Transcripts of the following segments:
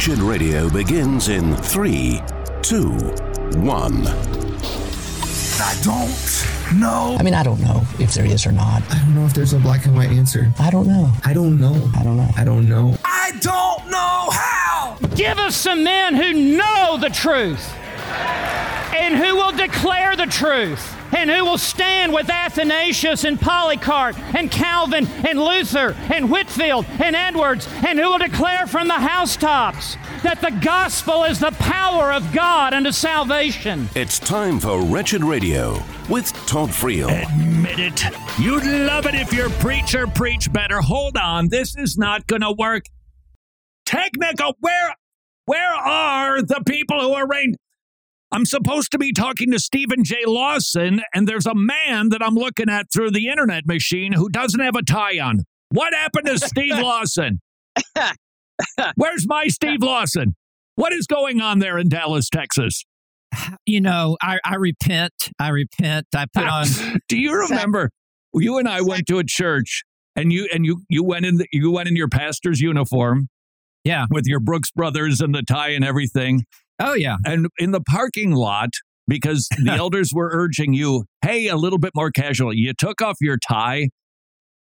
Wretched Radio begins in three, two, one. I don't know. I mean, I don't know if there is or not. I don't know if there's a black and white answer. I don't know. I don't know. I don't know. I don't know. I don't know how. Give us some men who know the truth and who will declare the truth and who will stand with Athanasius and Polycarp and Calvin and Luther and Whitefield and Edwards and who will declare from the housetops that the gospel is the power of God unto salvation. It's time for Wretched Radio with Todd Friel. Admit it. You'd love it if your preacher preached better. Hold on, this is not going to work. Technical, where, where are the people who arranged? I'm supposed to be talking to Stephen J. Lawson, and there's a man that I'm looking at through the internet machine who doesn't have a tie on. What happened to Steve Lawson? Where's my Steve Lawson? What is going on there in Dallas, Texas? You know, I, I repent. I repent. I put on. Do you remember you and I went to a church and you and you you went in the, you went in your pastor's uniform Yeah. with your Brooks brothers and the tie and everything. Oh, yeah. And in the parking lot, because the elders were urging you, hey, a little bit more casual. You took off your tie,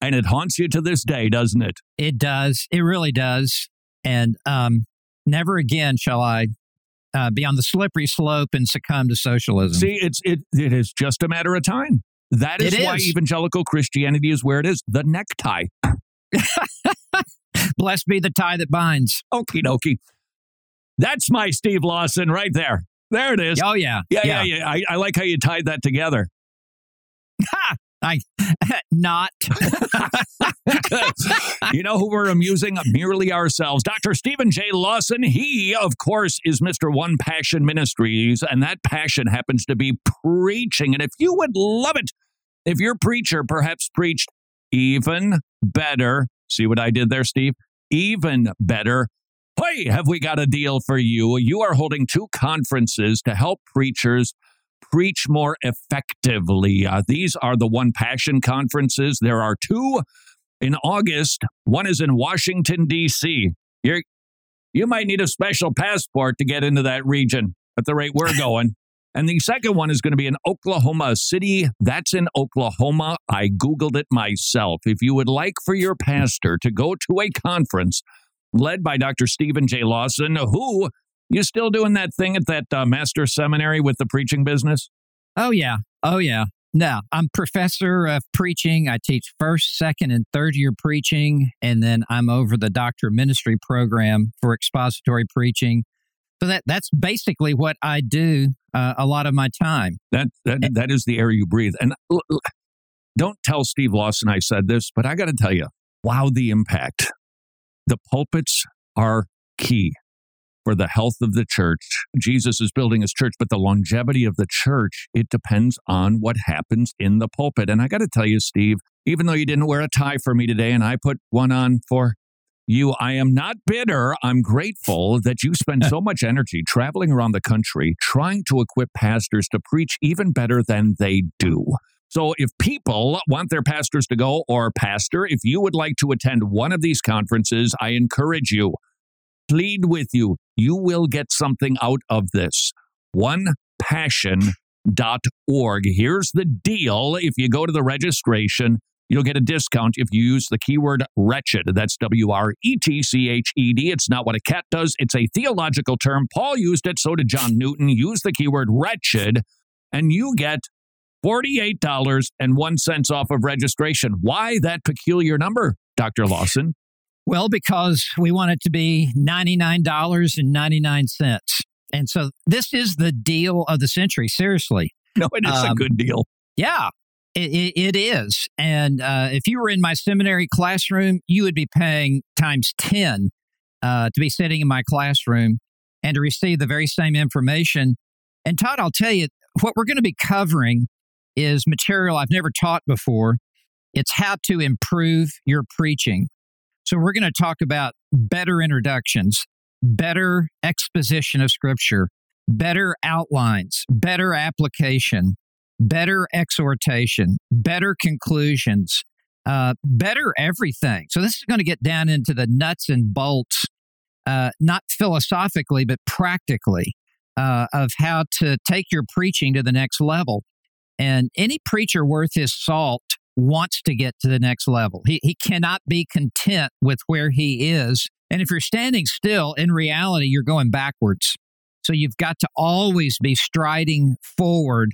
and it haunts you to this day, doesn't it? It does. It really does. And um, never again shall I uh, be on the slippery slope and succumb to socialism. See, it's it it is just a matter of time. That is It why evangelical Christianity is where it is. The necktie. Blessed be the tie that binds. Okie dokie. That's my Steve Lawson right there. There it is. Oh, yeah. Yeah, yeah, yeah. I, I like how you tied that together. Ha! I, not. you know who we're amusing? Merely ourselves. Dr. Stephen J. Lawson, he, of course, is Mr. One Passion Ministries, and that passion happens to be preaching. And if you would love it, if your preacher perhaps preached even better, see what I did there, Steve? Even better. Hey, have we got a deal for you? You are holding two conferences to help preachers preach more effectively. Uh, these are the One Passion conferences. There are two in August. One is in Washington, D.C. You're, you might need a special passport to get into that region at the rate we're going. And the second one is going to be in Oklahoma City. That's in Oklahoma. I Googled it myself. If you would like for your pastor to go to a conference led by Dr. Stephen J. Lawson, who you still doing that thing at that uh, master seminary with the preaching business? Oh, yeah. Oh, yeah. No, I'm professor of preaching. I teach first, second, and third year preaching. And then I'm over the doctor of ministry program for expository preaching. So that, that's basically what I do uh, a lot of my time. That that that is the air you breathe. And don't tell Steve Lawson I said this, but I got to tell you, wow, the impact. The pulpits are key for the health of the church. Jesus is building his church, but the longevity of the church, it depends on what happens in the pulpit. And I got to tell you, Steve, even though you didn't wear a tie for me today and I put one on for you, I am not bitter. I'm grateful that you spend so much energy traveling around the country trying to equip pastors to preach even better than they do. So, if people want their pastors to go, or pastor, if you would like to attend one of these conferences, I encourage you, plead with you, you will get something out of this. OnePassion.org. Here's the deal if you go to the registration, You'll get a discount if you use the keyword wretched. That's W R E T C H E D. It's not what a cat does, it's a theological term. Paul used it, so did John Newton. Use the keyword wretched, and you get $48.01 off of registration. Why that peculiar number, Dr. Lawson? Well, because we want it to be $99.99. And so this is the deal of the century, seriously. No, it is a Um, good deal. Yeah, it, it, it is. And uh, if you were in my seminary classroom, you would be paying times 10 uh, to be sitting in my classroom and to receive the very same information. And Todd, I'll tell you, what we're going to be covering is material I've never taught before. It's how to improve your preaching. So we're going to talk about better introductions, better exposition of scripture, better outlines, better application, better exhortation, better conclusions, uh, better everything. So this is going to get down into the nuts and bolts uh, not philosophically, but practically, uh, of how to take your preaching to the next level. And any preacher worth his salt wants to get to the next level. He, he cannot be content with where he is. And if you're standing still, in reality, you're going backwards. So you've got to always be striding forward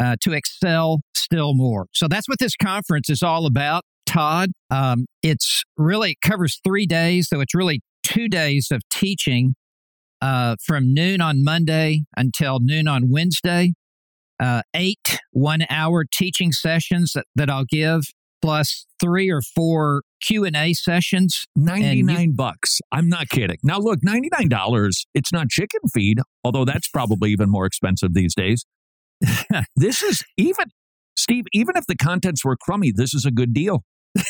uh, to excel still more. So that's what this conference is all about, Todd. Um, it's really it covers three days, so it's really two days of teaching uh, from noon on Monday until noon on Wednesday uh, eight one hour teaching sessions that, that I'll give plus three or four q&a sessions. 99 you, bucks. I'm not kidding. Now look $99 it's not chicken feed although that's probably even more expensive these days. This is even steve even if the contents were crummy this is a good deal.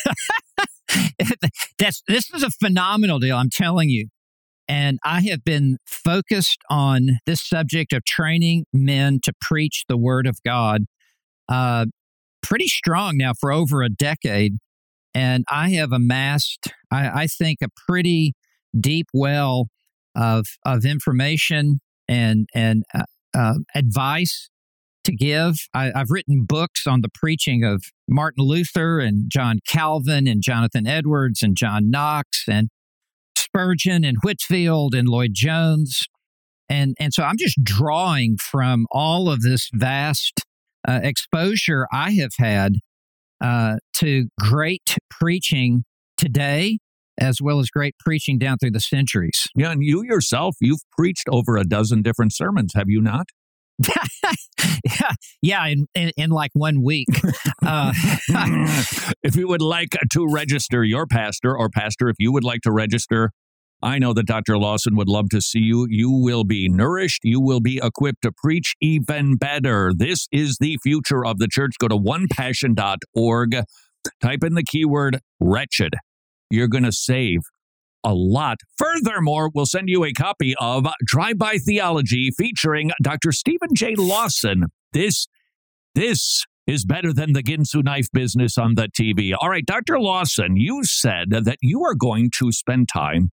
That's this is a phenomenal deal i'm telling you and I have been focused on this subject of training men to preach the word of God uh, pretty strong now for over a decade. And I have amassed, I, I think, a pretty deep well of, of information and, and uh, uh, advice to give. I, have written books on the preaching of Martin Luther and John Calvin and Jonathan Edwards and John Knox and Spurgeon and Whitefield and Lloyd Jones. And, and so I'm just drawing from all of this vast uh, exposure I have had uh, to great preaching today, as well as great preaching down through the centuries. Yeah, and you yourself, you've preached over a dozen different sermons, have you not? yeah, yeah, in, in, in, like one week. Uh, if you would like to register your pastor, or pastor, if you would like to register, I know that Dr. Lawson would love to see you. You will be nourished. You will be equipped to preach even better. This is the future of the church. Go to onepassion.org, type in the keyword wretched. You're going to save a lot. Furthermore, we'll send you a copy of Drive By Theology featuring Dr. Stephen J. Lawson. This, this is better than the Ginsu knife business on the TV. All right, Dr. Lawson, you said that you are going to spend time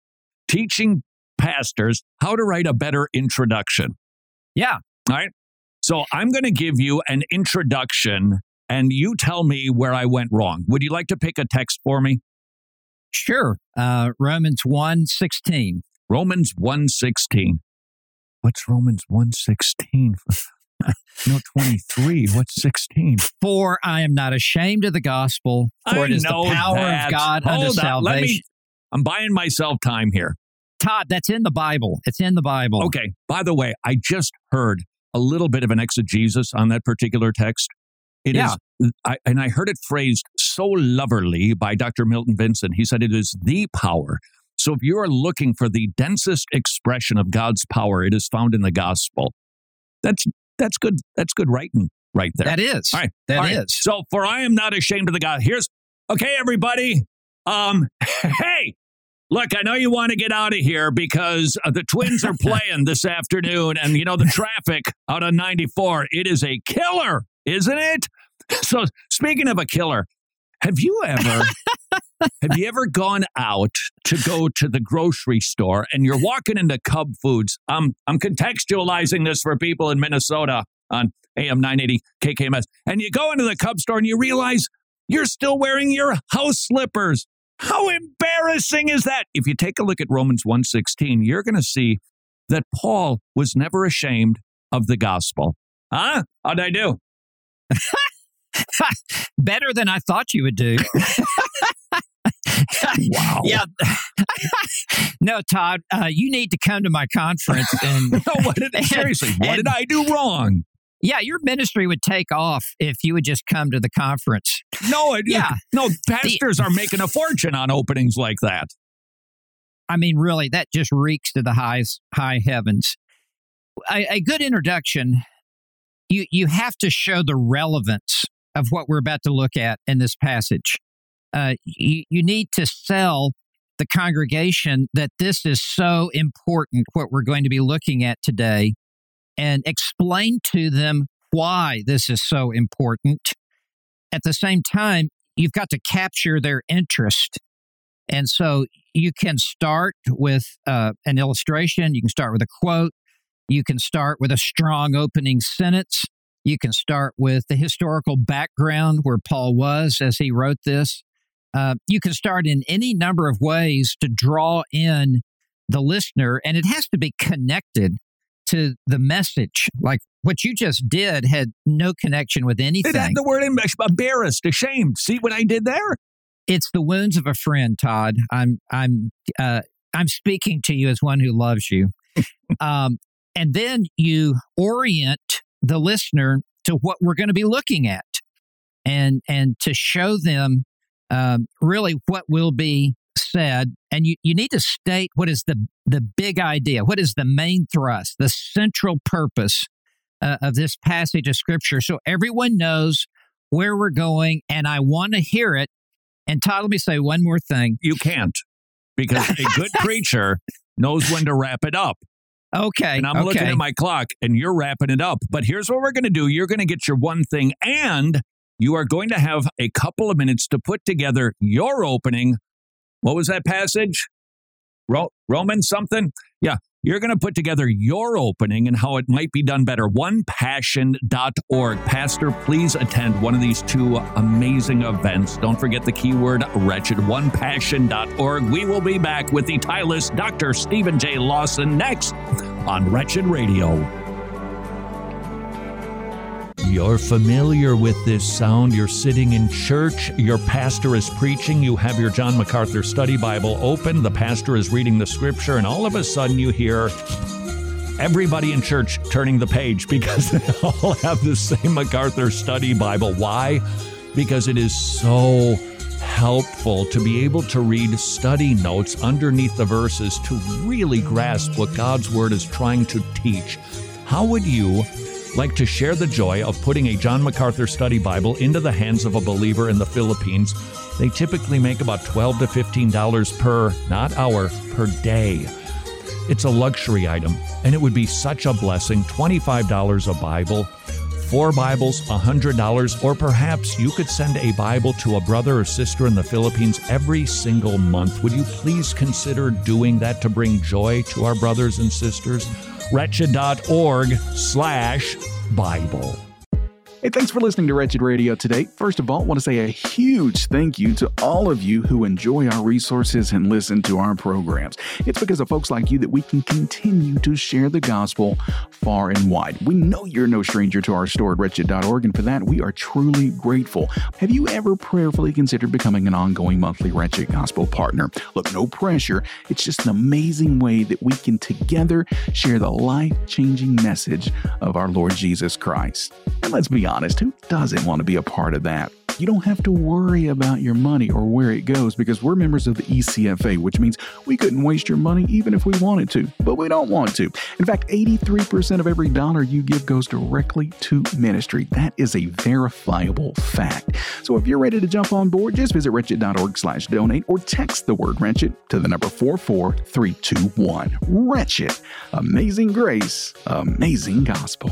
teaching pastors how to write a better introduction. Yeah. All right. So I'm going to give you an introduction and you tell me where I went wrong. Would you like to pick a text for me? Sure. Uh, Romans 1 16. Romans 1 16. What's Romans 1 16? no, 23. What's 16? For I am not ashamed of the gospel, for I it is the power that. of God Hold unto on. salvation. Let me, I'm buying myself time here. Todd, that's in the Bible. It's in the Bible. Okay. By the way, I just heard a little bit of an exegesis on that particular text. It yeah. is, I, and I heard it phrased so loverly by Dr. Milton Vincent. He said it is the power. So if you are looking for the densest expression of God's power, it is found in the gospel. That's that's good. That's good writing right there. That is. All right. That All is. So for I am not ashamed of the God. Here's okay, everybody. Um, hey, Look, I know you want to get out of here because uh, the Twins are playing this afternoon, and you know the traffic out on 94. It is a killer, isn't it? So, speaking of a killer, have you ever have you ever gone out to go to the grocery store and you're walking into Cub Foods? I'm I'm contextualizing this for people in Minnesota on AM 980 KKMS, and you go into the Cub store and you realize you're still wearing your house slippers. How embarrassing is that? If you take a look at Romans 1:16, you're going to see that Paul was never ashamed of the gospel. Huh? How'd I do? Better than I thought you would do. wow. Yeah. no, Todd, uh, you need to come to my conference and no, what did, seriously, what did I do wrong? Yeah, your ministry would take off if you would just come to the conference. No, it, yeah, no, pastors the, are making a fortune on openings like that. I mean, really, that just reeks to the highs, high heavens. A, a good introduction. You you have to show the relevance of what we're about to look at in this passage. Uh, you you need to sell the congregation that this is so important. What we're going to be looking at today and explain to them why this is so important. At the same time, you've got to capture their interest And so you can start with uh, an illustration, you can start with a quote, you can start with a strong opening sentence, you can start with the historical background where Paul was as he wrote this. Uh, you can start in any number of ways to draw in the listener, and it has to be connected to the message. Like what you just did had no connection with anything. It had the word embarrassed, ashamed. See what I did there? It's the wounds of a friend, Todd. I'm I'm uh, I'm speaking to you as one who loves you. um, and then you orient the listener to what we're going to be looking at, and and to show them um, really what will be said. And you, you need to state what is the the big idea, what is the main thrust, the central purpose uh, of this passage of scripture, so everyone knows where we're going. And I want to hear it and Todd, let me say one more thing. You can't because a good preacher knows when to wrap it up. Okay. And I'm okay. looking at my clock and you're wrapping it up. But here's what we're going to do you're going to get your one thing, and you are going to have a couple of minutes to put together your opening. What was that passage? Ro- Roman something? Yeah. You're going to put together your opening and how it might be done better. OnePassion.org. Pastor, please attend one of these two amazing events. Don't forget the keyword wretched. OnePassion.org. We will be back with the tireless Dr. Stephen J. Lawson next on Wretched Radio. You're familiar with this sound. You're sitting in church. Your pastor is preaching. You have your John MacArthur study Bible open. The pastor is reading the scripture, and all of a sudden you hear everybody in church turning the page because they all have the same MacArthur study Bible. Why? Because it is so helpful to be able to read study notes underneath the verses to really grasp what God's Word is trying to teach. How would you? Like to share the joy of putting a John MacArthur study Bible into the hands of a believer in the Philippines. They typically make about 12 to $15 per, not hour, per day. It's a luxury item, and it would be such a blessing $25 a Bible, four Bibles, $100, or perhaps you could send a Bible to a brother or sister in the Philippines every single month. Would you please consider doing that to bring joy to our brothers and sisters? wretched.org slash Bible. Hey, thanks for listening to Wretched Radio today. First of all, I want to say a huge thank you to all of you who enjoy our resources and listen to our programs. It's because of folks like you that we can continue to share the gospel far and wide. We know you're no stranger to our store at wretched.org, and for that, we are truly grateful. Have you ever prayerfully considered becoming an ongoing monthly Wretched Gospel partner? Look, no pressure. It's just an amazing way that we can together share the life changing message of our Lord Jesus Christ. And let's be honest, who doesn't want to be a part of that? You don't have to worry about your money or where it goes because we're members of the ECFA, which means we couldn't waste your money even if we wanted to, but we don't want to. In fact, 83% of every dollar you give goes directly to ministry. That is a verifiable fact. So if you're ready to jump on board, just visit wretched.org slash donate or text the word wretched to the number 44321. Wretched. Amazing grace, amazing gospel.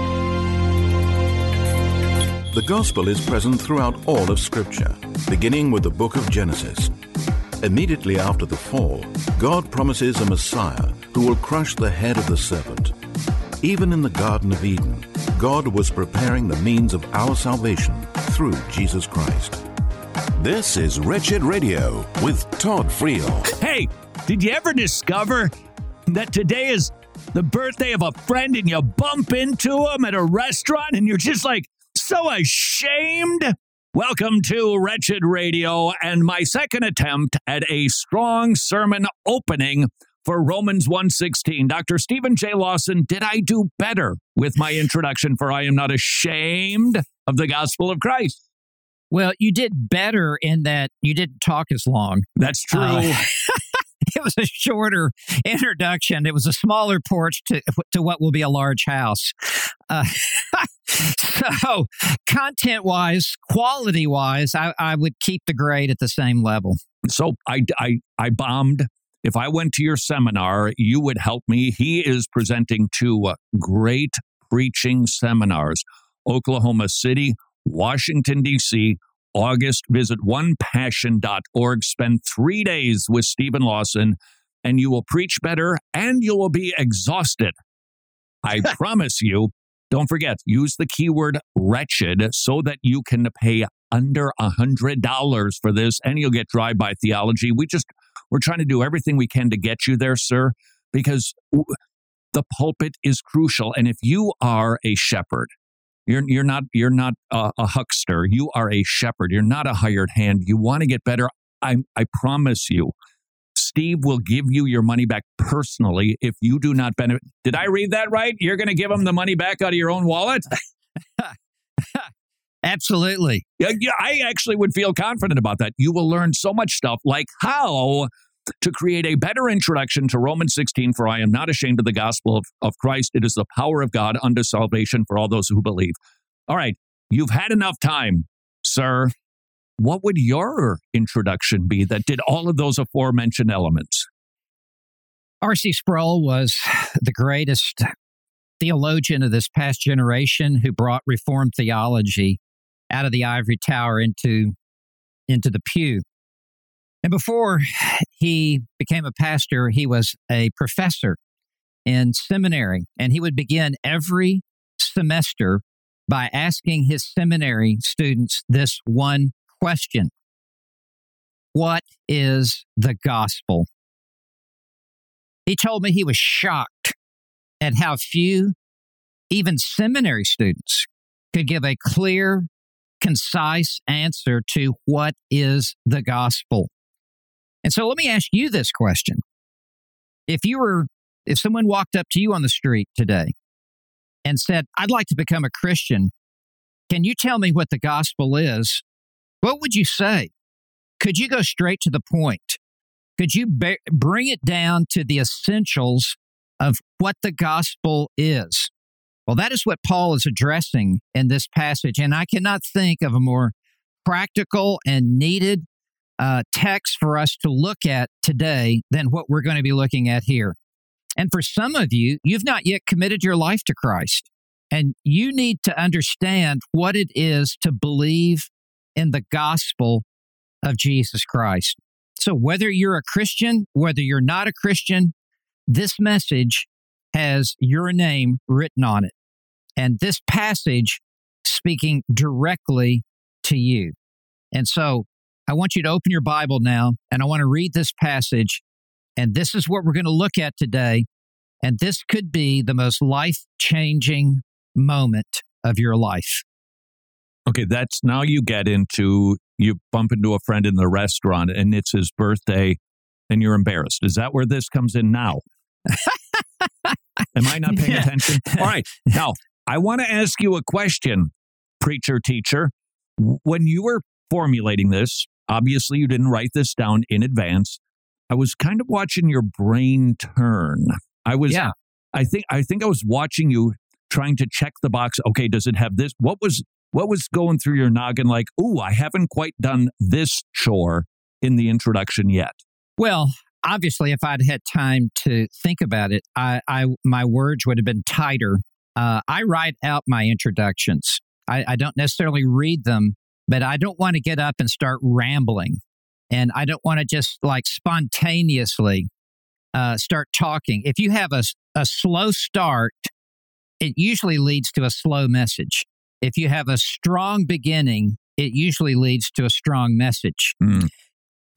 The gospel is present throughout all of Scripture, beginning with the book of Genesis. Immediately after the fall, God promises a Messiah who will crush the head of the serpent. Even in the Garden of Eden, God was preparing the means of our salvation through Jesus Christ. This is Wretched Radio with Todd Friel. Hey, did you ever discover that today is the birthday of a friend and you bump into him at a restaurant and you're just like so ashamed? Welcome to Wretched Radio and my second attempt at a strong sermon opening for Romans 1:16. Dr. Stephen J. Lawson, did I do better with my introduction for I am not ashamed of the gospel of Christ? Well, you did better in that you didn't talk as long. That's true. Uh, it was a shorter introduction. It was a smaller porch to to what will be a large house. Uh, so, content wise, quality wise, I, I would keep the grade at the same level. So I, I, I bombed. If I went to your seminar, you would help me. He is presenting two uh, great preaching seminars Oklahoma City, Washington, D.C., August. Visit onepassion.org. Spend three days with Stephen Lawson, and you will preach better and you will be exhausted. I promise you. Don't forget, use the keyword wretched so that you can pay under a hundred dollars for this and you'll get drive-by theology. We just we're trying to do everything we can to get you there, sir, because the pulpit is crucial. And if you are a shepherd, you're you're not you're not a, a huckster. You are a shepherd. You're not a hired hand. You want to get better. I I promise you, Steve will give you your money back personally if you do not benefit. Did I read that right? You're going to give him the money back out of your own wallet? Absolutely. Yeah, yeah, I actually would feel confident about that. You will learn so much stuff like how to create a better introduction to Romans 16 for I am not ashamed of the gospel of, of Christ. It is the power of God unto salvation for all those who believe. All right, you've had enough time, sir. What would your introduction be that did all of those aforementioned elements? R.C. Sproul was the greatest theologian of this past generation who brought Reformed theology out of the ivory tower into, into the pew. And before he became a pastor, he was a professor in seminary, and he would begin every semester by asking his seminary students this one question What is the gospel? He told me he was shocked at how few, even seminary students, could give a clear, concise answer to what is the gospel. And so let me ask you this question. If you were, if someone walked up to you on the street today and said, I'd like to become a Christian, can you tell me what the gospel is? What would you say? Could you go straight to the point? Could you bring it down to the essentials of what the gospel is? Well, that is what Paul is addressing in this passage. And I cannot think of a more practical and needed uh, text for us to look at today than what we're going to be looking at here. And for some of you, you've not yet committed your life to Christ. And you need to understand what it is to believe in the gospel of Jesus Christ. So, whether you're a Christian, whether you're not a Christian, this message has your name written on it. And this passage speaking directly to you. And so, I want you to open your Bible now, and I want to read this passage. And this is what we're going to look at today. And this could be the most life changing moment of your life. Okay, that's now you get into you bump into a friend in the restaurant and it's his birthday and you're embarrassed. Is that where this comes in now? Am I not paying Yeah. attention? All right. Now, I want to ask you a question, preacher teacher. When you were formulating this, obviously you didn't write this down in advance. I was kind of watching your brain turn. I was Yeah. I think I think I was watching you trying to check the box. Okay, does it have this? What was what was going through your noggin like, "Ooh, I haven't quite done this chore in the introduction yet." Well, obviously, if I'd had time to think about it, I, I my words would have been tighter. Uh, I write out my introductions. I, I don't necessarily read them, but I don't want to get up and start rambling, and I don't want to just like spontaneously uh, start talking. If you have a, a slow start, it usually leads to a slow message. If you have a strong beginning, it usually leads to a strong message. Mm.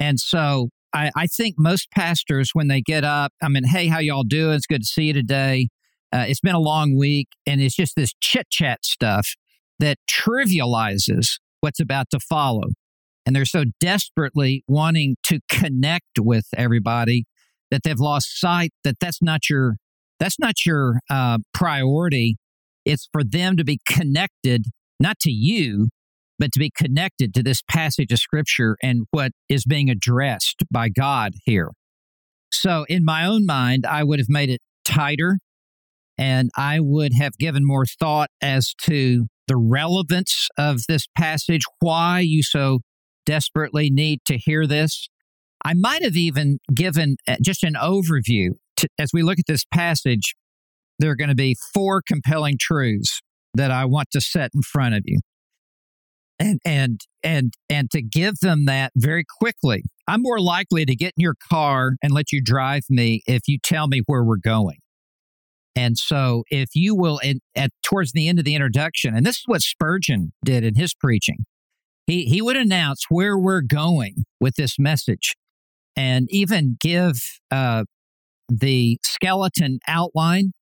And so I, I think most pastors, when they get up, I mean, hey, how y'all doing? It's good to see you today. Uh, it's been a long week, and it's just this chit chat stuff that trivializes what's about to follow. And they're so desperately wanting to connect with everybody that they've lost sight that that's not your that's not your uh, priority. It's for them to be connected, not to you, but to be connected to this passage of scripture and what is being addressed by God here. So, in my own mind, I would have made it tighter and I would have given more thought as to the relevance of this passage, why you so desperately need to hear this. I might have even given uh, just an overview. To, as we look at this passage, there are going to be four compelling truths that I want to set in front of you. And and and and to give them that very quickly. I'm more likely to get in your car and let you drive me if you tell me where we're going. And so, if you will, at, at towards the end of the introduction, and this is what Spurgeon did in his preaching, he he would announce where we're going with this message, and even give uh, the skeleton outline.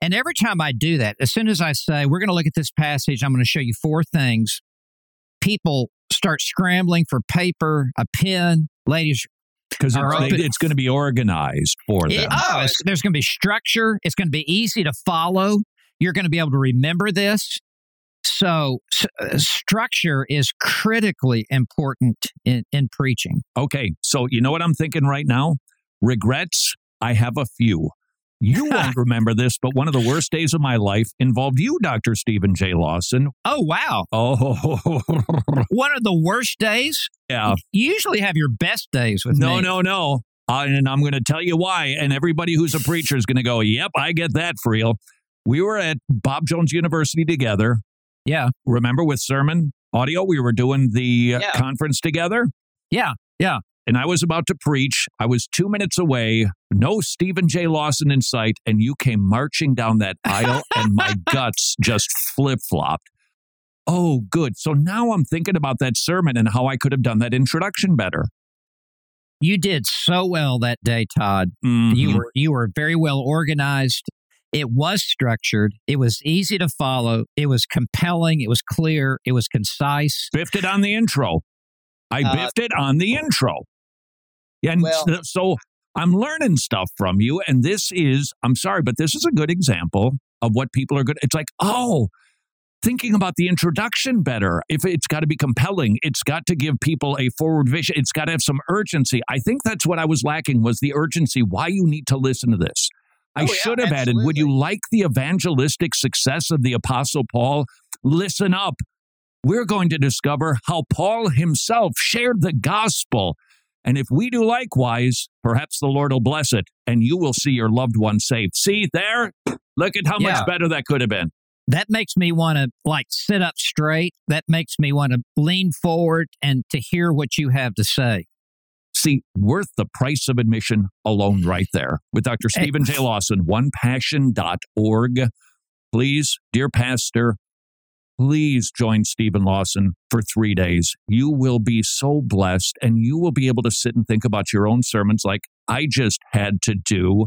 And every time I do that, as soon as I say we're going to look at this passage, I'm going to show you four things. People start scrambling for paper, a pen. Ladies because it's, it's, going to be organized for them. It, oh, there's going to be structure. It's going to be easy to follow. You're going to be able to remember this. So, uh, structure is critically important in, in preaching. Okay. So, you know what I'm thinking right now? Regrets, I have a few. You won't remember this, but one of the worst days of my life involved you, Dr. Stephen J. Lawson. Oh, wow. Oh, one of the worst days? Yeah. You usually have your best days with no, me. No, no, no. Uh, and I'm going to tell you why. And everybody who's a preacher is going to go, yep, I get that, for real. We were at Bob Jones University together. Yeah. Remember with sermon audio? We were doing the uh, yeah. conference together. Yeah. Yeah and I was about to preach. I was two minutes away, no Stephen J. Lawson in sight, and you came marching down that aisle, and my guts just flip flopped. Oh, good. So now I'm thinking about that sermon and how I could have done that introduction better. You did so well that day, Todd. Mm-hmm. You were you were very well organized. It was structured. It was easy to follow. It was compelling. It was clear. It was concise. Biffed it on the intro. I uh, biffed it on the intro. And well, so I'm learning stuff from you. And this is, I'm sorry, but this is a good example of what people are good. It's like, oh, thinking about the introduction better. If it's got to be compelling, it's got to give people a forward vision. It's got to have some urgency. I think that's what I was lacking was the urgency. Why you need to listen to this. I oh, should yeah, have absolutely. added, would you like the evangelistic success of the Apostle Paul? Listen up. We're going to discover how Paul himself shared the gospel and if we do likewise, perhaps the Lord will bless it and you will see your loved one saved. See there? Look at how yeah. much better that could have been. That makes me want to like sit up straight. That makes me want to lean forward and to hear what you have to say. See, worth the price of admission alone right there with Dr. Eh. Stephen J. Lawson, onepassion.org. Please, dear pastor, please join Stephen Lawson for three days. You will be so blessed and you will be able to sit and think about your own sermons like I just had to do.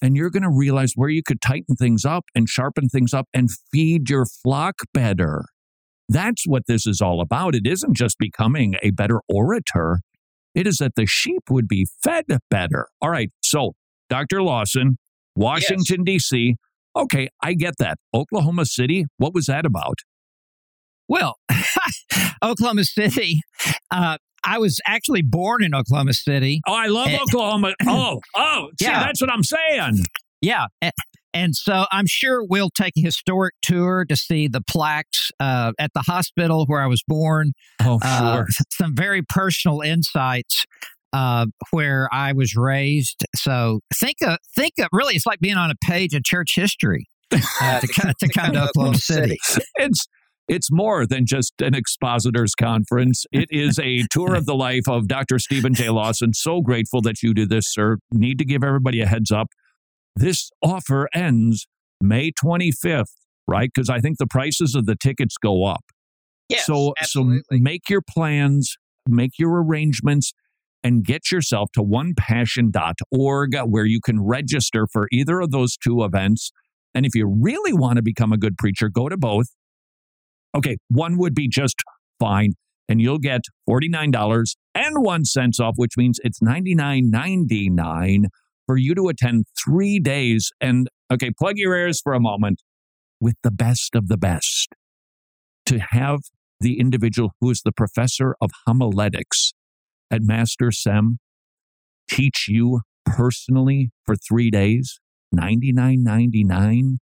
And you're going to realize where you could tighten things up and sharpen things up and feed your flock better. That's what this is all about. It isn't just becoming a better orator, it is that the sheep would be fed better. All right. So, Dr. Lawson, Washington, yes. D.C. Okay, I get that. Oklahoma City, what was that about? Well, Oklahoma City. Uh, I was actually born in Oklahoma City. Oh, I love and, Oklahoma. Oh, oh, see, yeah. that's what I'm saying. Yeah. And so I'm sure we'll take a historic tour to see the plaques uh, at the hospital where I was born. Oh, uh, sure. Uh, some very personal insights uh, where I was raised. So think of, think of really, it's like being on a page of church history uh, to, to come to Oklahoma City. It's it's more than just an expositors conference. It is a tour of the life of Dr. Stephen J. Lawson. So grateful that you do this, sir. Need to give everybody a heads up. This offer ends May 25th, right? Because I think the prices of the tickets go up. Yes, so absolutely. so make your plans, make your arrangements and get yourself to onepassion.org where you can register for either of those two events. And if you really want to become a good preacher, go to both. Okay, one would be just fine and you'll get $49 and 1 cent off, which means it's $99.99 for you to attend 3 days and okay, plug your ears for a moment with the best of the best. To have the individual who is the professor of homiletics at Master Sem teach you personally for three days, ninety nine ninety nine.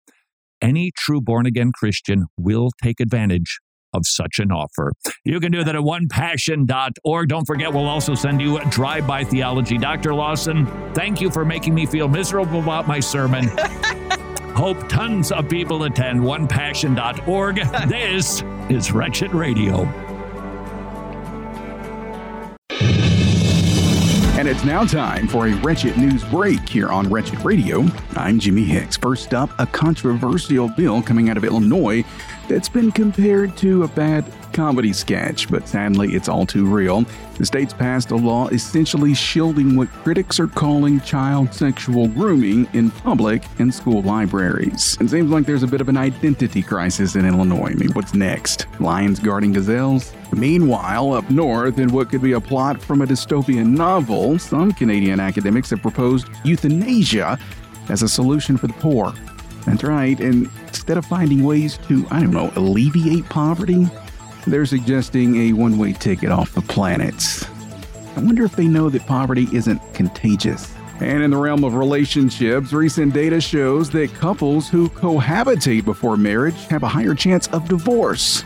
Any true born again Christian will take advantage of such an offer. You can do that at onepassion.org. Don't forget, we'll also send you Drive By Theology. Dr. Lawson, thank you for making me feel miserable about my sermon. Hope tons of people attend onepassion.org. This is Wretched Radio. And it's now time for a Wretched News Break here on Wretched Radio. I'm Jimmy Hicks. First up, a controversial bill coming out of Illinois that's been compared to a bad comedy sketch, but sadly, it's all too real. The state's passed a law essentially shielding what critics are calling child sexual grooming in public and school libraries. It seems like there's a bit of an identity crisis in Illinois. I mean, what's next? Lions guarding gazelles? Meanwhile, up north, in what could be a plot from a dystopian novel, some Canadian academics have proposed euthanasia as a solution for the poor. That's right, and instead of finding ways to, I don't know, alleviate poverty, they're suggesting a one way ticket off the planet. I wonder if they know that poverty isn't contagious. And in the realm of relationships, recent data shows that couples who cohabitate before marriage have a higher chance of divorce.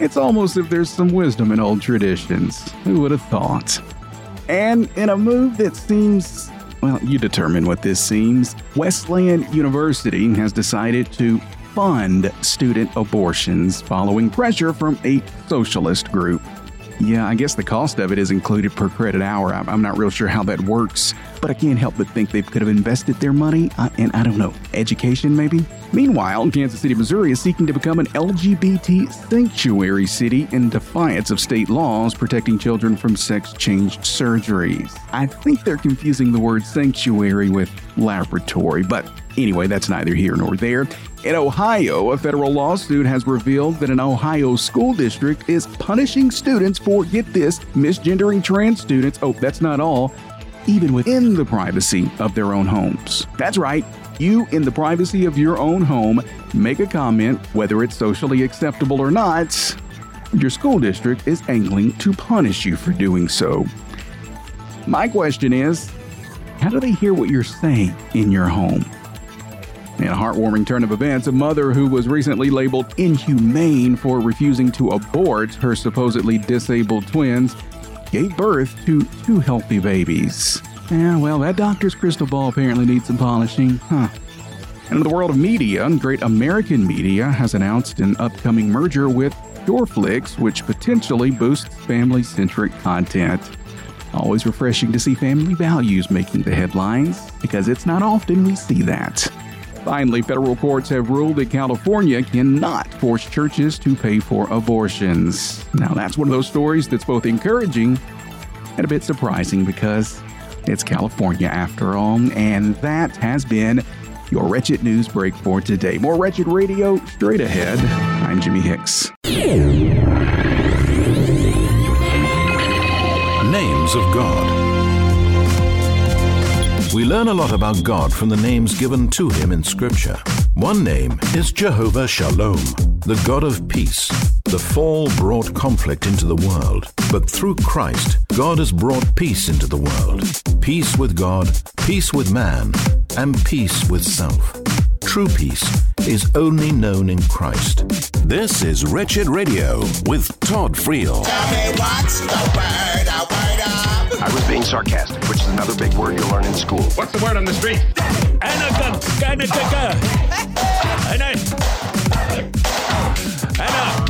it's almost if there's some wisdom in old traditions. Who would have thought? And in a move that seems, well, you determine what this seems, Wesleyan University has decided to fund student abortions following pressure from a socialist group. Yeah, I guess the cost of it is included per credit hour. I'm, not real sure how that works, but I can't help but think they could have invested their money uh, in, I don't know, education maybe? Meanwhile, Kansas City, Missouri is seeking to become an LGBT sanctuary city in defiance of state laws protecting children from sex change surgeries. I think they're confusing the word sanctuary with laboratory, but anyway, that's neither here nor there. In Ohio, a federal lawsuit has revealed that an Ohio school district is punishing students for, get this, misgendering trans students. Oh, that's not all, even within the privacy of their own homes. That's right. You, in the privacy of your own home, make a comment, whether it's socially acceptable or not. Your school district is angling to punish you for doing so. My question is how do they hear what you're saying in your home? In a heartwarming turn of events, a mother who was recently labeled inhumane for refusing to abort her supposedly disabled twins gave birth to two healthy babies. Yeah, well, that doctor's crystal ball apparently needs some polishing, huh? And in the world of media, Great American Media has announced an upcoming merger with Pure Flix, which potentially boosts family centric content. Always refreshing to see family values making the headlines, because it's not often we see that. Finally, federal courts have ruled that California cannot force churches to pay for abortions. Now, that's one of those stories that's both encouraging and a bit surprising because it's California after all. And that has been your Wretched News Break for today. More Wretched Radio straight ahead. I'm Jimmy Hicks. Names of God. We learn a lot about God from the names given to him in Scripture. One name is Jehovah Shalom, the God of peace. The fall brought conflict into the world, but through Christ, God has brought peace into the world. Peace with God, peace with man, and peace with self. True peace is only known in Christ. This is Wretched Radio with Todd Friel. Tell me what's the word, a word up. I was being sarcastic, which is another big word you'll learn in school. What's the word on the street? Anna, Anna, Anna, Anna,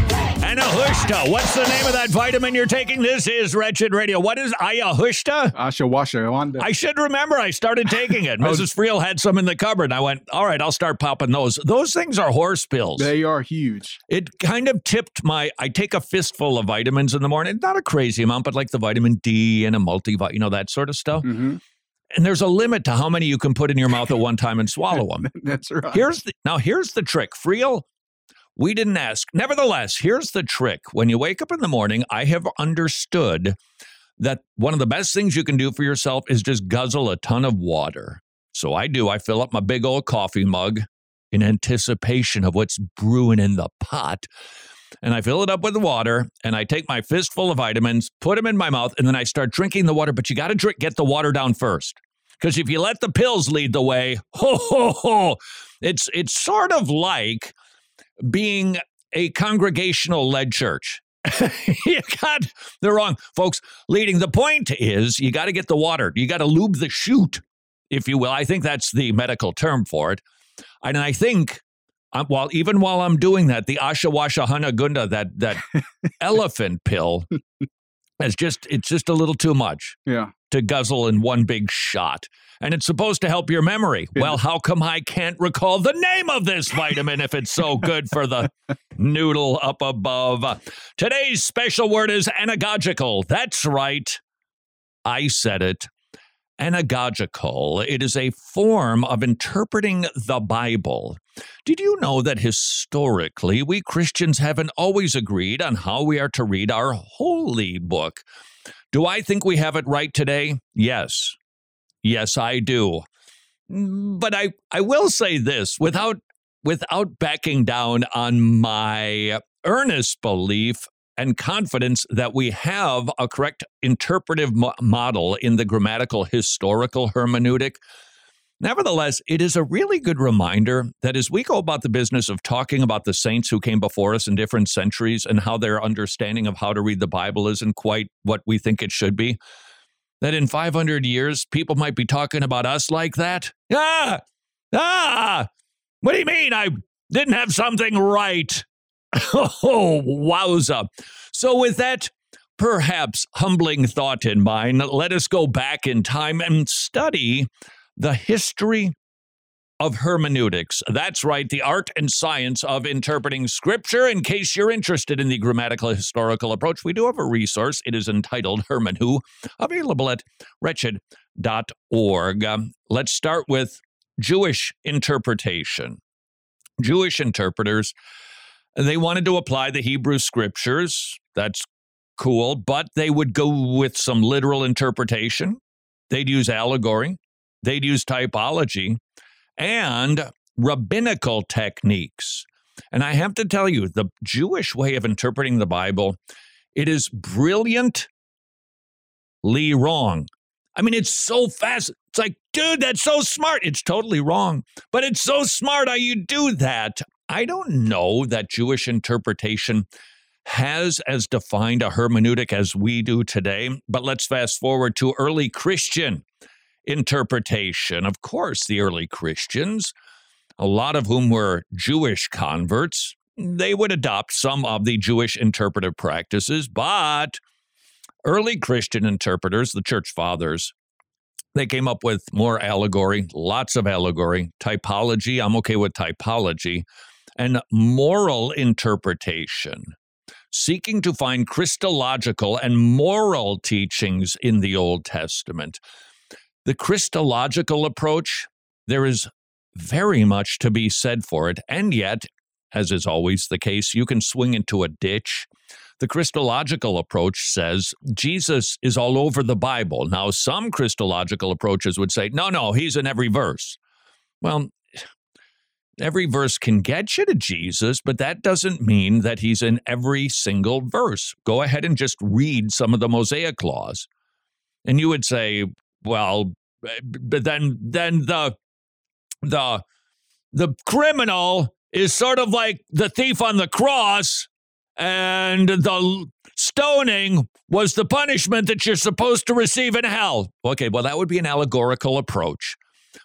Ayahuasca. What's the name of that vitamin you're taking? This is Wretched Radio. What is Ayahuasca? Asha Washa Wanda. I should remember I started taking it. Mrs. Friel had some in the cupboard. I went, all right, I'll start popping those. Those things are horse pills. They are huge. It kind of tipped my. I take a fistful of vitamins in the morning. Not a crazy amount, but like the vitamin D and a multivitamin, you know, that sort of stuff. hmm And there's a limit to how many you can put in your mouth at one time and swallow them. That's right. Here's the, now here's the trick. Friel, we didn't ask. Nevertheless, here's the trick. When you wake up in the morning, I have understood that one of the best things you can do for yourself is just guzzle a ton of water. So I do. I fill up my big old coffee mug in anticipation of what's brewing in the pot. And I fill it up with water and I take my fistful of vitamins, put them in my mouth, and then I start drinking the water. But you got to drink, get the water down first. Because if you let the pills lead the way, ho, ho, ho, it's, it's sort of like being a congregational led church. you got the wrong folks leading. The point is you got to get the water. You got to lube the chute, if you will. I think that's the medical term for it. And I think um, while even while I'm doing that, the Ashawasha Hanagunda, that that elephant pill, is just it's just a little too much Yeah. to guzzle in one big shot. And it's supposed to help your memory. Well, how come I can't recall the name of this vitamin if it's so good for the noodle up above? Today's special word is anagogical. That's right. I said it. Anagogical. It is a form of interpreting the Bible. Did you know that historically we Christians haven't always agreed on how we are to read our holy book? Do I think we have it right today? Yes. Yes, I do. Mm, but I, I will say this without without backing down on my earnest belief and confidence that we have a correct interpretive mo- model in the grammatical historical hermeneutic. Nevertheless, it is a really good reminder that as we go about the business of talking about the saints who came before us in different centuries and how their understanding of how to read the Bible isn't quite what we think it should be, that in 500 years, people might be talking about us like that. Ah! Ah! What do you mean I didn't have something right? Oh, wowza. So, with that perhaps humbling thought in mind, let us go back in time and study the history of hermeneutics. That's right, the art and science of interpreting scripture. In case you're interested in the grammatical historical approach, we do have a resource. It is entitled Hermenhu, available at wretched.org. Um, let's start with Jewish interpretation. Jewish interpreters, they wanted to apply the Hebrew scriptures. That's cool, but they would go with some literal interpretation. They'd use allegory, they'd use typology, and rabbinical techniques. And I have to tell you, the Jewish way of interpreting the Bible, it is brilliantly wrong. I mean, it's so fast. It's like, dude, that's so smart. It's totally wrong, but it's so smart how you do that. I don't know that Jewish interpretation has as defined a hermeneutic as we do today, but let's fast forward to early Christian interpretation. Of course, the early Christians, a lot of whom were Jewish converts, they would adopt some of the Jewish interpretive practices, but early Christian interpreters, the church fathers, they came up with more allegory, lots of allegory, typology. I'm okay with typology, and moral interpretation, seeking to find Christological and moral teachings in the Old Testament. The Christological approach, there is very much to be said for it, and yet, as is always the case, you can swing into a ditch. The Christological approach says Jesus is all over the Bible. Now, some Christological approaches would say, no, no, he's in every verse. Well, every verse can get you to Jesus, but that doesn't mean that he's in every single verse. Go ahead and just read some of the Mosaic laws. And you would say, well, eh, but then then the the the criminal is sort of like the thief on the cross and the stoning was the punishment that you're supposed to receive in hell. Okay, well that would be an allegorical approach.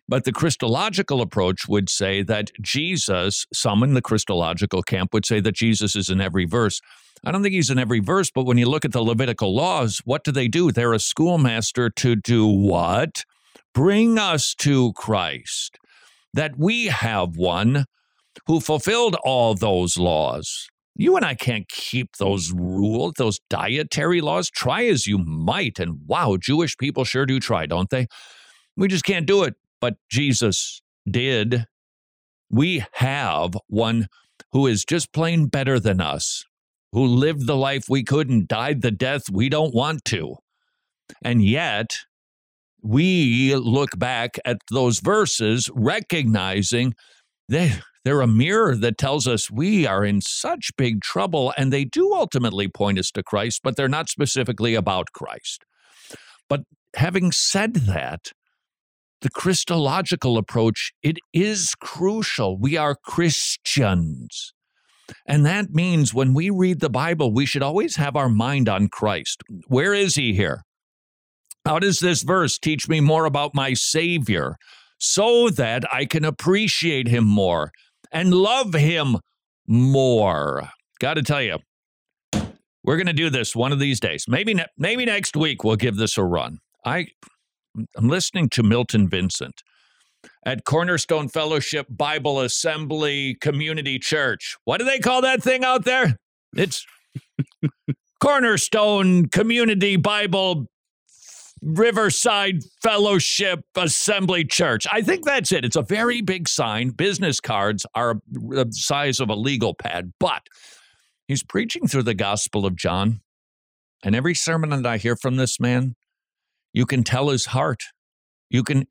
But the Christological approach would say that Jesus, some in the Christological camp would say that Jesus is in every verse. I don't think he's in every verse, but when you look at the Levitical laws, what do they do? They're a schoolmaster to do what? Bring us to Christ, that we have one who fulfilled all those laws. You and I can't keep those rules, those dietary laws. Try as you might. And wow, Jewish people sure do try, don't they? We just can't do it. But Jesus did. We have one who is just plain better than us, who lived the life we couldn't, died the death we don't want to. And yet, we look back at those verses recognizing they, they're a mirror that tells us we are in such big trouble, and they do ultimately point us to Christ, but they're not specifically about Christ. But having said that, the Christological approach, it is crucial. We are Christians. And that means when we read the Bible, we should always have our mind on Christ. Where is he here? How does this verse teach me more about my Savior so that I can appreciate him more and love him more? Got to tell you, we're going to do this one of these days. Maybe ne- maybe next week we'll give this a run. I I'm listening to Milton Vincent at Cornerstone Fellowship Bible Assembly Community Church. What do they call that thing out there? It's Cornerstone Community Bible Riverside Fellowship Assembly Church. I think that's it. It's a very big sign. Business cards are the size of a legal pad, but he's preaching through the Gospel of John. And every sermon that I hear from this man, you can tell his heart. You can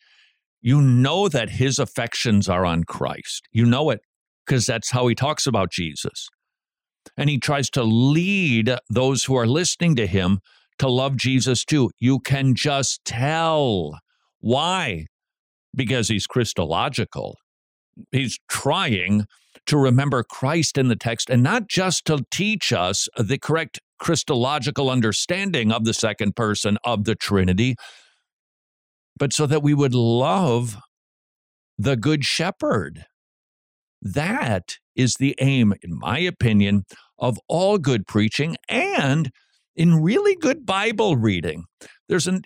you know that his affections are on Christ. You know it because that's how he talks about Jesus. And he tries to lead those who are listening to him to love Jesus too. You can just tell. Why? Because he's Christological. He's trying to remember Christ in the text and not just to teach us the correct Christological understanding of the second person of the Trinity, but so that we would love the Good Shepherd. That is the aim, in my opinion, of all good preaching and in really good Bible reading. There's an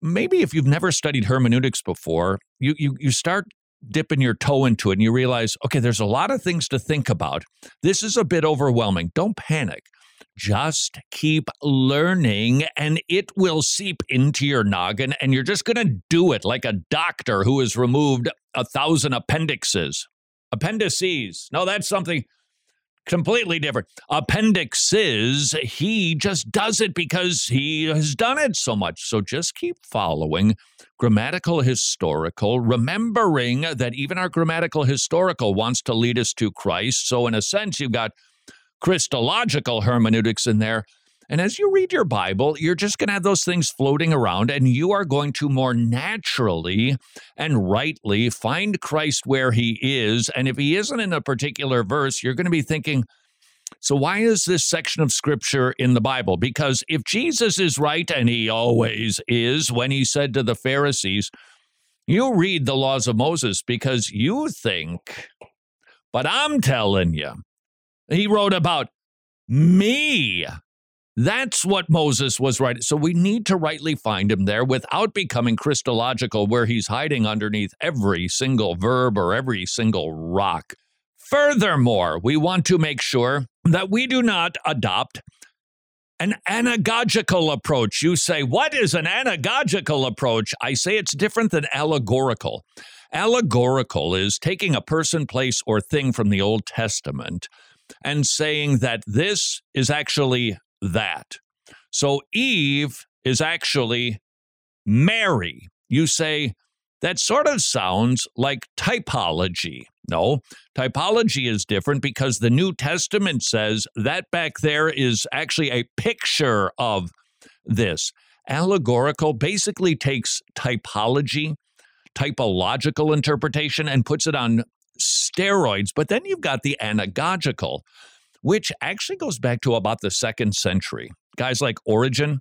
maybe if you've never studied hermeneutics before, you you you start dipping your toe into it and you realize, okay, there's a lot of things to think about. This is a bit overwhelming. Don't panic. Just keep learning and it will seep into your noggin and you're just going to do it like a doctor who has removed a thousand appendixes. Appendices. No, that's something completely different. Appendixes, he just does it because he has done it so much. So just keep following grammatical historical, remembering that even our grammatical historical wants to lead us to Christ. So, in a sense, you've got Christological hermeneutics in there. And as you read your Bible, you're just going to have those things floating around, and you are going to more naturally and rightly find Christ where he is. And if he isn't in a particular verse, you're going to be thinking, so, why is this section of scripture in the Bible? Because if Jesus is right, and he always is, when he said to the Pharisees, you read the laws of Moses because you think, but I'm telling you, he wrote about me. That's what Moses was writing. So we need to rightly find him there without becoming Christological, where he's hiding underneath every single verb or every single rock. Furthermore, we want to make sure that we do not adopt an anagogical approach. You say, What is an anagogical approach? I say it's different than allegorical. Allegorical is taking a person, place, or thing from the Old Testament and saying that this is actually that. So Eve is actually Mary. You say, that sort of sounds like typology. No, typology is different because the New Testament says that back there is actually a picture of this. Allegorical basically takes typology, typological interpretation, and puts it on steroids. But then you've got the anagogical, which actually goes back to about the second century. Guys like Origen,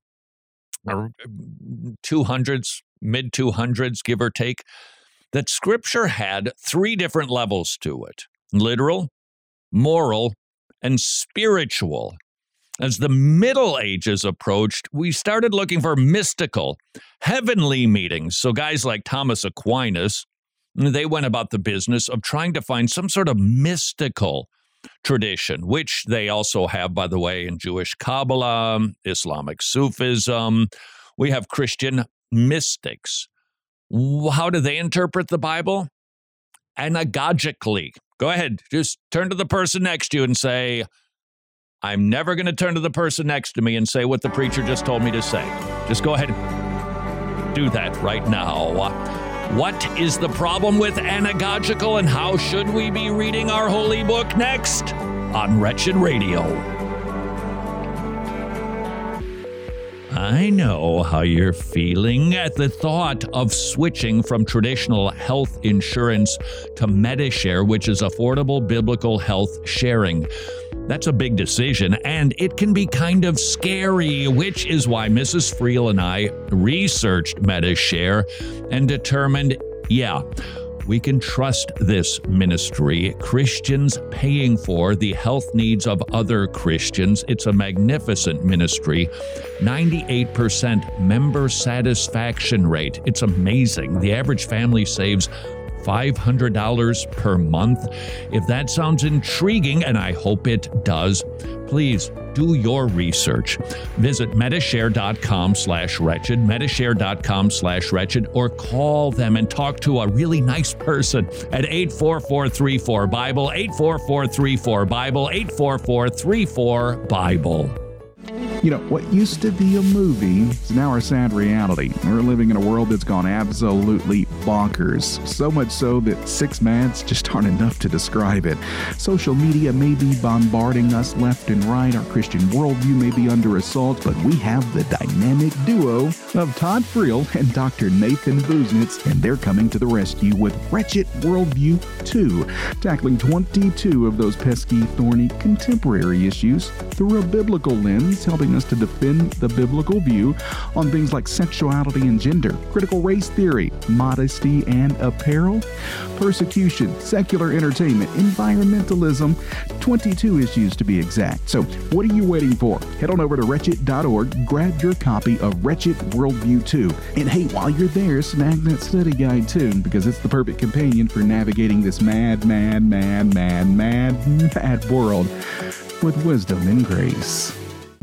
200s, uh, mid 200s, give or take, that scripture had three different levels to it literal, moral, and spiritual. As the Middle Ages approached, we started looking for mystical, heavenly meetings. So, guys like Thomas Aquinas, they went about the business of trying to find some sort of mystical tradition, which they also have, by the way, in Jewish Kabbalah, Islamic Sufism. We have Christian mystics. How do they interpret the Bible? Anagogically. Go ahead, just turn to the person next to you and say, I'm never going to turn to the person next to me and say what the preacher just told me to say. Just go ahead and do that right now. What is the problem with anagogical and how should we be reading our holy book next on Wretched Radio? I know how you're feeling at the thought of switching from traditional health insurance to Medi-Share, which is affordable biblical health sharing. That's a big decision, and it can be kind of scary, which is why Mrs. Friel and I researched Medi-Share and determined yeah, we can trust this ministry. Christians paying for the health needs of other Christians. It's a magnificent ministry. 98% member satisfaction rate. It's amazing. The average family saves $500 per month. If that sounds intriguing, and I hope it does, please do your research. Visit medishare.com slash wretched, medishare.com slash wretched, or call them and talk to a really nice person at 84434-BIBLE, 84434-BIBLE, 84434-BIBLE. You know, what used to be a movie is now a sad reality. We're living in a world that's gone absolutely bonkers. So much so that six mads just aren't enough to describe it. Social media may be bombarding us left and right. Our Christian worldview may be under assault, but we have the dynamic duo of Todd Friel and Dr. Nathan Busenitz, and they're coming to the rescue with Wretched Worldview 2, tackling 22 of those pesky, thorny, contemporary issues through a biblical lens, helping us to defend the biblical view on things like sexuality and gender, critical race theory, and apparel, persecution, secular entertainment, environmentalism, 22 issues to be exact. So, what are you waiting for? Head on over to wretched.org, grab your copy of Wretched Worldview 2. And hey, while you're there, snag that study guide too, because it's the perfect companion for navigating this mad, mad, mad, mad, mad, mad world with wisdom and grace.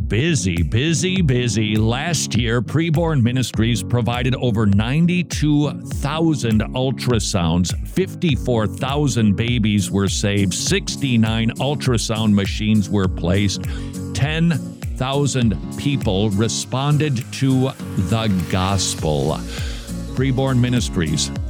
Busy, busy, busy. Last year, Preborn Ministries provided over 92,000 ultrasounds. 54,000 babies were saved. 69 ultrasound machines were placed. 10,000 people responded to the gospel. Preborn Ministries,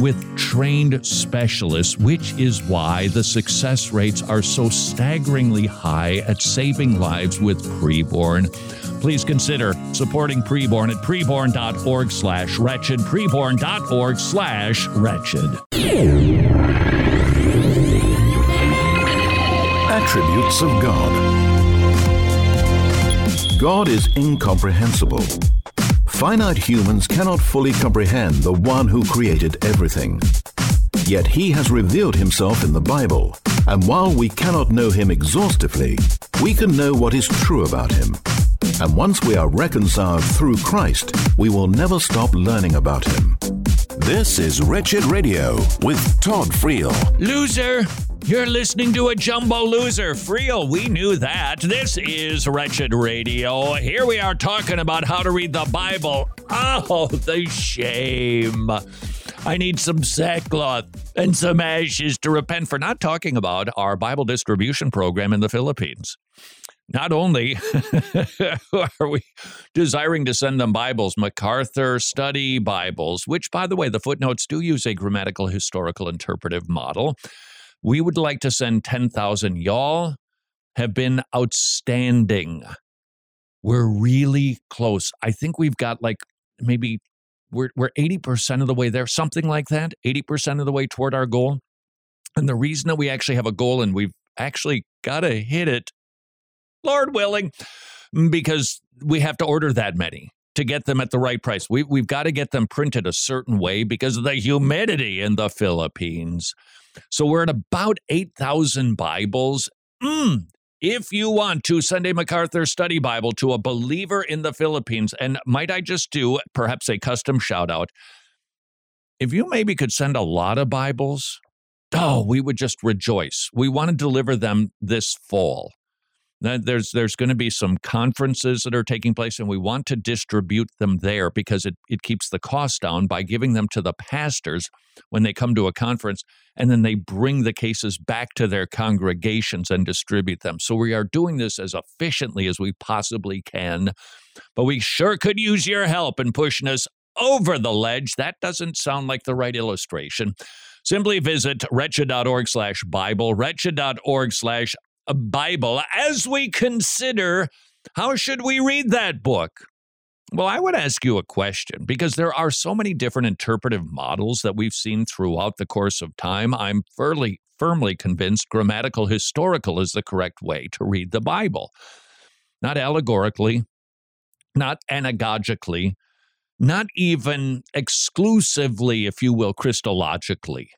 with trained specialists, which is why the success rates are so staggeringly high at saving lives with preborn. Please consider supporting preborn at preborn.org slash wretched, preborn.org slash wretched. Attributes of God. God is incomprehensible. Finite humans cannot fully comprehend the one who created everything. Yet he has revealed himself in the Bible, and while we cannot know him exhaustively, we can know what is true about him. And once we are reconciled through Christ, we will never stop learning about him. This is Wretched Radio with Todd Friel. Loser! You're listening to a jumbo loser. Friel, we knew that. This is Wretched Radio. Here we are talking about how to read the Bible. Oh, the shame. I need some sackcloth and some ashes to repent for not talking about our Bible distribution program in the Philippines. Not only are we desiring to send them Bibles, MacArthur Study Bibles, which, by the way, the footnotes do use a grammatical, historical, interpretive model. We would like to send 10,000. Y'all have been outstanding. We're really close. I think we've got like maybe we're we're 80% of the way there, something like that, 80% of the way toward our goal. And the reason that we actually have a goal and we've actually got to hit it, Lord willing, because we have to order that many to get them at the right price. We, we've got to get them printed a certain way because of the humidity in the Philippines. So we're at about 8,000 Bibles. Mm, if you want to send a MacArthur study Bible to a believer in the Philippines, and might I just do perhaps a custom shout out? If you maybe could send a lot of Bibles, oh, we would just rejoice. We want to deliver them this fall. There's there's going to be some conferences that are taking place, and we want to distribute them there because it, it keeps the cost down by giving them to the pastors when they come to a conference, and then they bring the cases back to their congregations and distribute them. So we are doing this as efficiently as we possibly can, but we sure could use your help in pushing us over the ledge. That doesn't sound like the right illustration. Simply visit wretched.org slash Bible, wretched.org slash Bible as we consider how should we read that book? Well, I would ask you a question because there are so many different interpretive models that we've seen throughout the course of time. I'm fairly firmly convinced grammatical historical is the correct way to read the Bible. Not allegorically, not anagogically, not even exclusively, if you will, Christologically.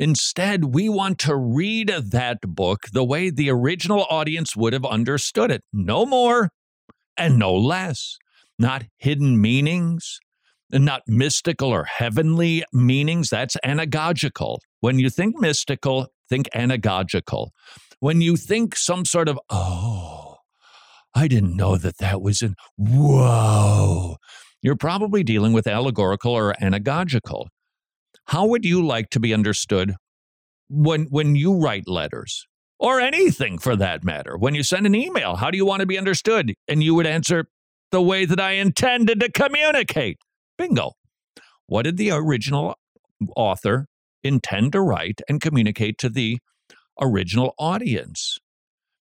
Instead, we want to read that book the way the original audience would have understood it. No more and no less. Not hidden meanings, not mystical or heavenly meanings. That's anagogical. When you think mystical, think anagogical. When you think some sort of, oh, I didn't know that that was in, whoa, you're probably dealing with allegorical or anagogical. How would you like to be understood when when you write letters or anything for that matter? When you send an email, how do you want to be understood? And you would answer the way that I intended to communicate. Bingo. What did the original author intend to write and communicate to the original audience?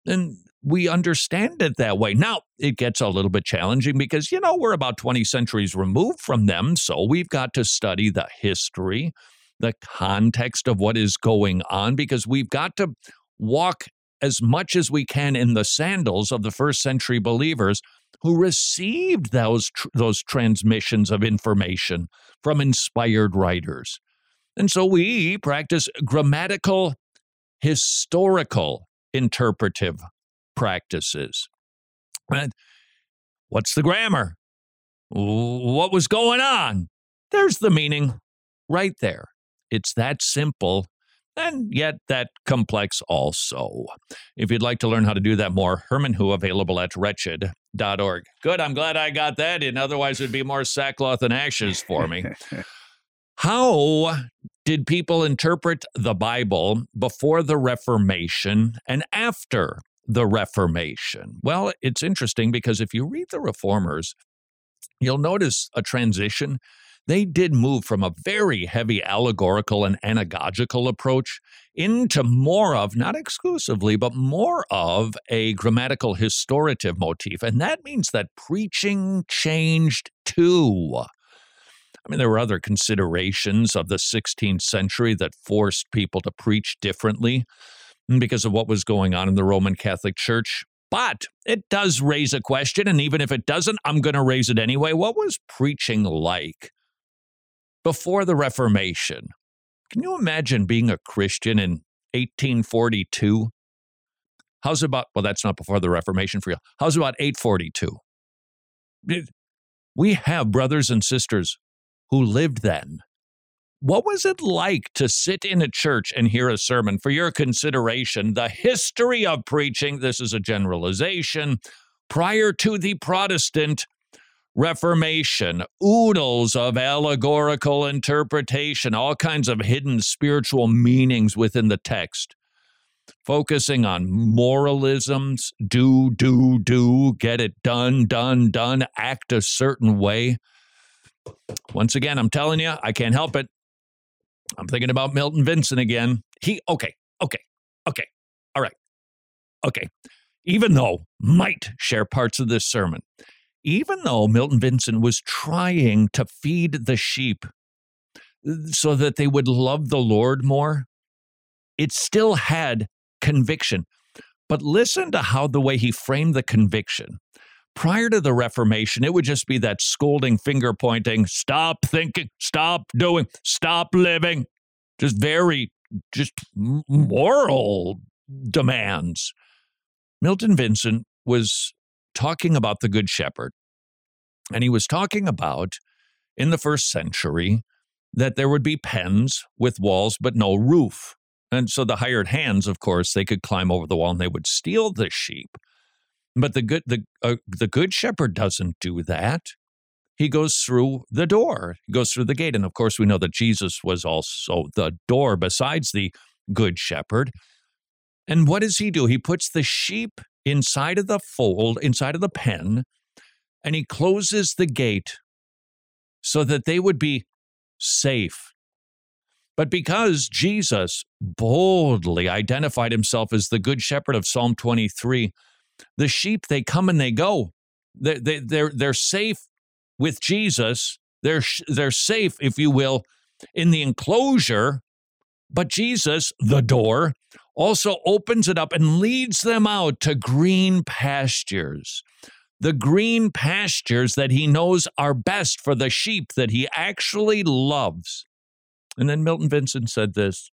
And we understand it that way. Now, it gets a little bit challenging because, you know, we're about 20 centuries removed from them. So we've got to study the history, the context of what is going on, because we've got to walk as much as we can in the sandals of the first century believers who received those, tr- those transmissions of information from inspired writers. And so we practice grammatical, historical interpretive practices. And what's the grammar? What was going on? There's the meaning right there. It's that simple and yet that complex also. If you'd like to learn how to do that more, Herman Hu available at wretched.org. Good, I'm glad I got that in. Otherwise, it'd be more sackcloth and ashes for me. how did people interpret the Bible before the Reformation and after the Reformation? Well, it's interesting because if you read the Reformers, you'll notice a transition. They did move from a very heavy allegorical and anagogical approach into more of, not exclusively, but more of a grammatical historiative motif. And that means that preaching changed too. I mean, there were other considerations of the 16th century that forced people to preach differently because of what was going on in the Roman Catholic Church. But it does raise a question, and even if it doesn't, I'm going to raise it anyway. What was preaching like before the Reformation? Can you imagine being a Christian in 1842? How's about, well, that's not before the Reformation for you. How's about 842? We have brothers and sisters who lived then. What was it like to sit in a church and hear a sermon? For your consideration, the history of preaching, this is a generalization, prior to the Protestant Reformation, oodles of allegorical interpretation, all kinds of hidden spiritual meanings within the text, focusing on moralisms do, do, do, get it done, done, done, act a certain way. Once again, I'm telling you, I can't help it. I'm thinking about Milton Vincent again. He, okay, okay, okay, all right, okay. Even though might share parts of this sermon, even though Milton Vincent was trying to feed the sheep so that they would love the Lord more, it still had conviction. But listen to how the way he framed the conviction. Prior to the Reformation, it would just be that scolding finger pointing, stop thinking, stop doing, stop living. Just very, just moral demands. Milton Vincent was talking about the Good Shepherd. And he was talking about in the first century that there would be pens with walls but no roof. And so the hired hands, of course, they could climb over the wall and they would steal the sheep. But the good the uh, the good shepherd doesn't do that. He goes through the door. He goes through the gate, and of course, we know that Jesus was also the door besides the good shepherd. And what does he do? He puts the sheep inside of the fold, inside of the pen, and he closes the gate so that they would be safe. But because Jesus boldly identified himself as the good shepherd of Psalm 23, the sheep, they come and they go. They're, they, they're, they're safe with Jesus. They're, they're safe, if you will, in the enclosure. But Jesus, the door, also opens it up and leads them out to green pastures. The green pastures that he knows are best for the sheep that he actually loves. And then Milton Vincent said this.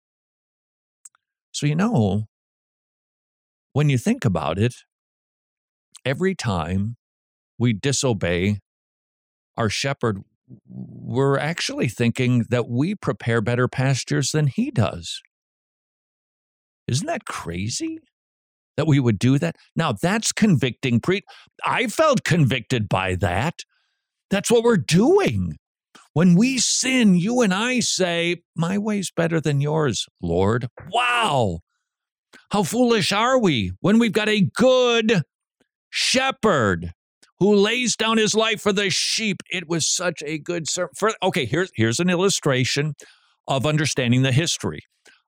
So, you know, when you think about it, every time we disobey our shepherd, we're actually thinking that we prepare better pastures than he does. Isn't that crazy? That we would do that? Now, that's convicting. Pre- I felt convicted by that. That's what we're doing. When we sin, you and I say, My way's better than yours, Lord. Wow. How foolish are we when we've got a good shepherd who lays down his life for the sheep? It was such a good sermon. Okay, here's, here's an illustration of understanding the history.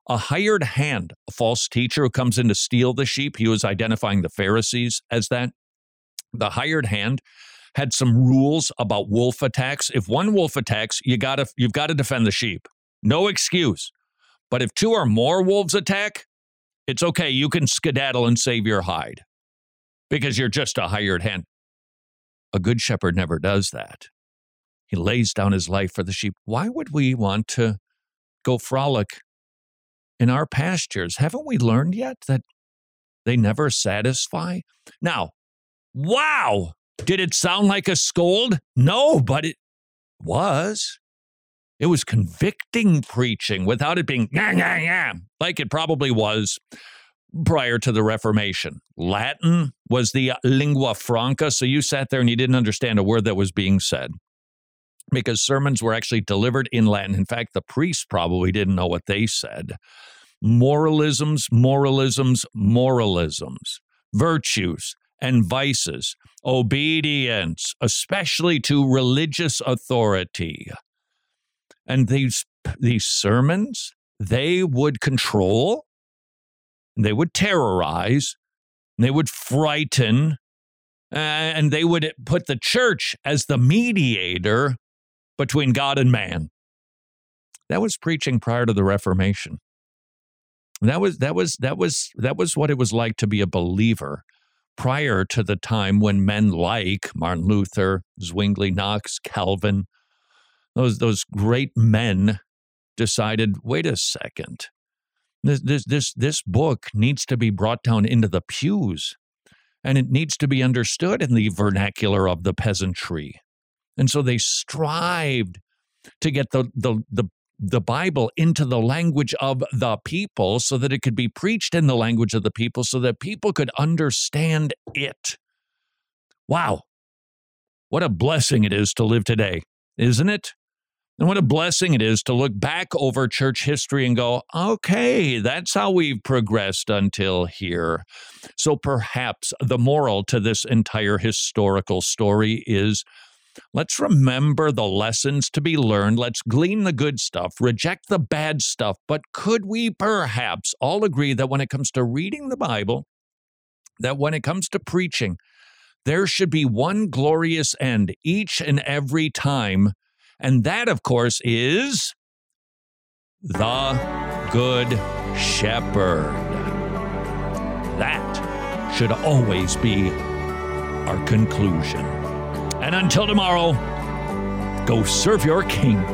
A hired hand, a false teacher who comes in to steal the sheep, he was identifying the Pharisees as that. The hired hand had some rules about wolf attacks. If one wolf attacks, you gotta you've got to defend the sheep. No excuse. But if two or more wolves attack, it's okay. You can skedaddle and save your hide because you're just a hired hand. A good shepherd never does that. He lays down his life for the sheep. Why would we want to go frolic in our pastures? Haven't we learned yet that they never satisfy? Now, wow, did it sound like a scold? No, but it was. It was convicting preaching without it being yeah, yeah, yeah, like it probably was prior to the Reformation. Latin was the uh, lingua franca, so you sat there and you didn't understand a word that was being said because sermons were actually delivered in Latin. In fact, the priests probably didn't know what they said. Moralisms, moralisms, moralisms, virtues, and vices, obedience, especially to religious authority. And these, these sermons, they would control, they would terrorize, they would frighten, and they would put the church as the mediator between God and man. That was preaching prior to the Reformation. That was that was that was that was what it was like to be a believer prior to the time when men like Martin Luther, Zwingli, Knox, Calvin, those those great men decided, wait a second. This, this this this book needs to be brought down into the pews and it needs to be understood in the vernacular of the peasantry. And so they strived to get the the the the Bible into the language of the people so that it could be preached in the language of the people so that people could understand it. Wow. What a blessing it is to live today, isn't it? And what a blessing it is to look back over church history and go, okay, that's how we've progressed until here. So perhaps the moral to this entire historical story is Let's remember the lessons to be learned. Let's glean the good stuff, reject the bad stuff. But could we perhaps all agree that when it comes to reading the Bible, that when it comes to preaching, there should be one glorious end each and every time. And that, of course, is the Good Shepherd. That should always be our conclusion. And until tomorrow, go serve your King.